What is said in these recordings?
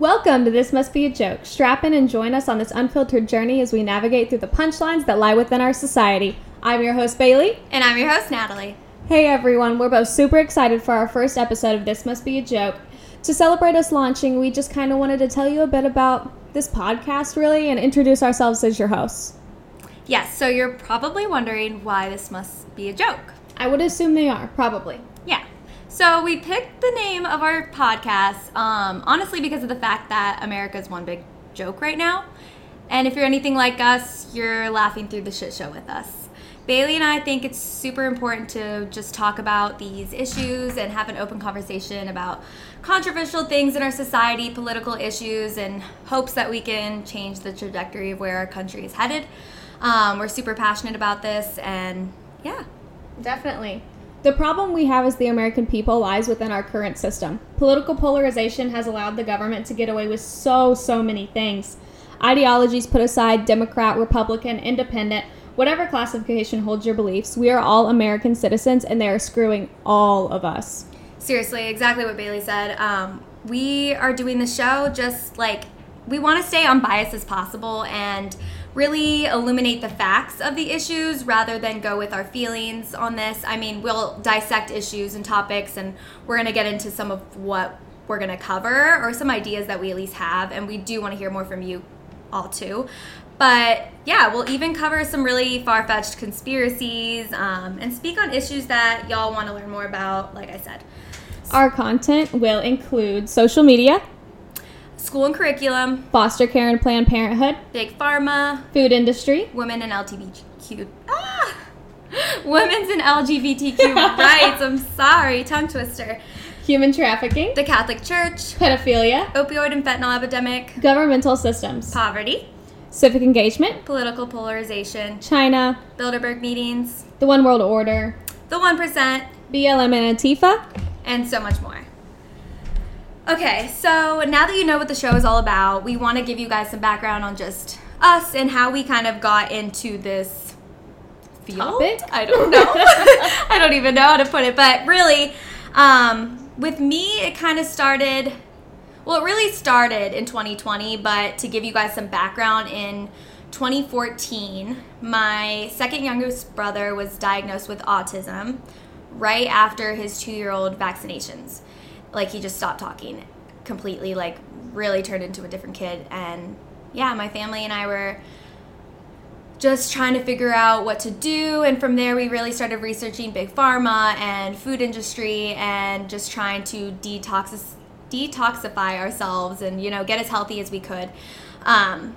Welcome to This Must Be a Joke. Strap in and join us on this unfiltered journey as we navigate through the punchlines that lie within our society. I'm your host, Bayleigh. And I'm your host, Natalie. Hey everyone, we're both super excited for our first episode of This Must Be a Joke. To celebrate us launching, we just kind of wanted to tell you a bit about this podcast, really, and introduce ourselves as your hosts. Yes, so you're probably wondering why this must be a joke. I would assume they are, probably. Yeah. So we picked the name of our podcast, um, honestly, because of the fact that America's one big joke right now. And if you're anything like us, you're laughing through the shit show with us. Bayleigh and I think it's super important to just talk about these issues and have an open conversation about controversial things in our society, political issues, and hopes that we can change the trajectory of where our country is headed. Um, we're super passionate about this, and yeah. Definitely. The problem we have as the American people lies within our current system. Political polarization has allowed the government to get away with so, so many things. Ideologies put aside, Democrat, Republican, Independent, whatever classification holds your beliefs, we are all American citizens and they are screwing all of us. Seriously, exactly what Bayleigh said. Um, we are doing the show just like we want to stay unbiased as possible and really illuminate the facts of the issues rather than go with our feelings on this. I mean, we'll dissect issues and topics, and we're going to get into some of what we're going to cover or some ideas that we at least have, and we do want to hear more from you all too. But yeah, we'll even cover some really far fetched conspiracies um, and speak on issues that y'all want to learn more about, like I said. Our content will include social media, school and curriculum, foster care and Planned Parenthood, big pharma, food industry, women and LGBTQ. Ah! Women's and LGBTQ rights. I'm sorry, tongue twister. Human trafficking, the Catholic Church, pedophilia, opioid and fentanyl epidemic, governmental systems, poverty, civic engagement, political polarization, China, Bilderberg meetings, the One World Order, the 1%, BLM and Antifa, and so much more. Okay, so now that you know what the show is all about, we want to give you guys some background on just us and how we kind of got into this field. Topic? I don't know. I don't even know how to put it, but really, um, with me, it kind of started. Well, it really started in 2020, but to give you guys some background, in 2014, my second youngest brother was diagnosed with autism right after his two year old vaccinations like he just stopped talking completely like really turned into a different kid. And yeah my family and i were just trying to figure out what to do. And from there we really started researching big pharma and food industry and just trying to detox detoxify ourselves and you know get as healthy as we could um,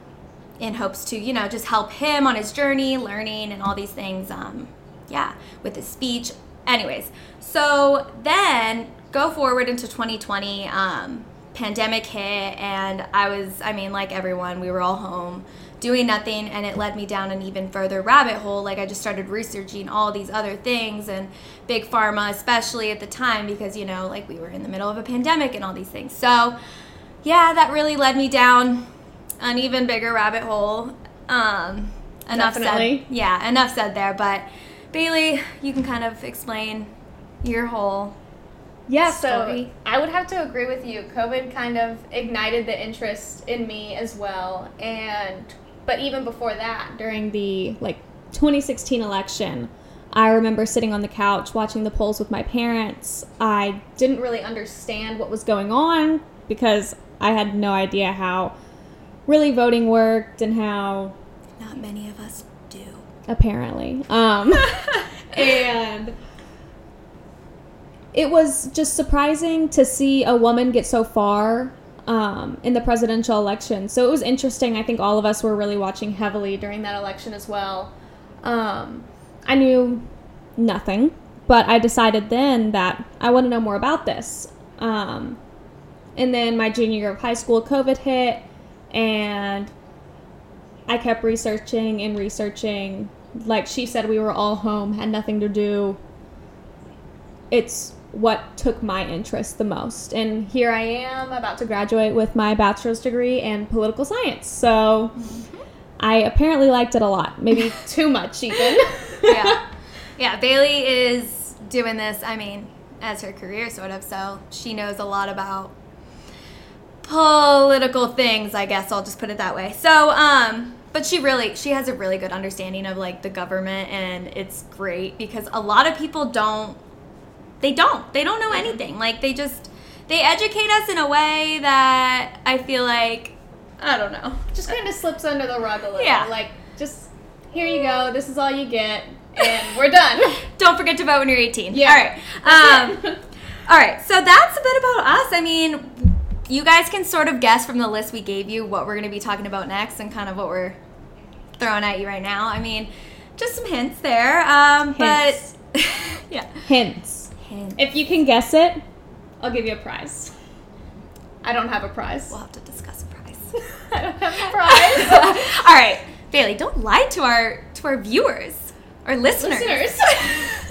in hopes to you know just help him on his journey learning and all these things um, yeah with his speech. Anyways so then go forward into 2020, um, pandemic hit, and I was, I mean, like everyone, we were all home doing nothing, and it led me down an even further rabbit hole. Like, I just started researching all these other things, and big pharma, especially at the time, because, you know, like we were in the middle of a pandemic and all these things. So, yeah, that really led me down an even bigger rabbit hole. Um, enough Definitely. said. Yeah, enough said there. But Bayleigh, you can kind of explain your whole yeah, story. so I would have to agree with you. COVID kind of ignited the interest in me as well, and but even before that, during the like 2016 election, I remember sitting on the couch watching the polls with my parents. I didn't really understand what was going on because I had no idea how really voting worked and how not many of us do. Apparently. Um, and it was just surprising to see a woman get so far um, in the presidential election. So it was interesting. I think all of us were really watching heavily during that election as well. Um, I knew nothing, but I decided then that I want to know more about this. Um, and then my junior year of high school, COVID hit, and I kept researching and researching. Like she said, we were all home, had nothing to do. It's what took my interest the most. And here I am about to graduate with my bachelor's degree in political science. So mm-hmm. I apparently liked it a lot, maybe too much even. yeah. Yeah, Bayleigh is doing this, I mean, as her career sort of, so she knows a lot about political things, I guess I'll just put it that way. So, um, but she really she has a really good understanding of like the government and it's great because a lot of people don't they don't. They don't know Mm-hmm. anything. Like they just they educate us in a way that I feel like I don't know. Just kind of slips under the rug a little. Yeah. Like, just here you go. This is all you get, and we're done. Don't forget to vote when you're 18. Yeah. All right. Um, all right. So that's a bit about us. I mean, you guys can sort of guess from the list we gave you what we're going to be talking about next and kind of what we're throwing at you right now. I mean, just some hints there. Um, Hints. But yeah. Hints. Hints. If you can guess it, I'll give you a prize. I don't have a prize. We'll have to discuss a prize. I don't have a prize. All right, Bayleigh, don't lie to our to our viewers or listeners. Listeners.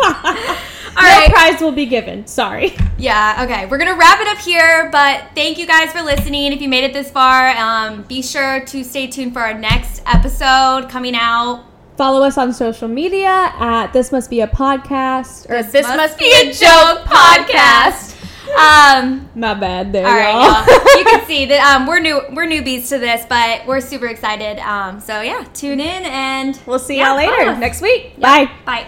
All no right. prize will be given. Sorry. Yeah, okay. We're going to wrap it up here, but thank you guys for listening. If you made it this far, um, be sure to stay tuned for our next episode coming out. Follow us on social media at This Must Be a Podcast. Or This must be a joke podcast. Um, my bad there, all right, y'all. y'all. you can see that um, we're new, we're newbies to this, but we're super excited. Um, so yeah, tune in and we'll see Yeah, y'all later next week. Bye. Bye.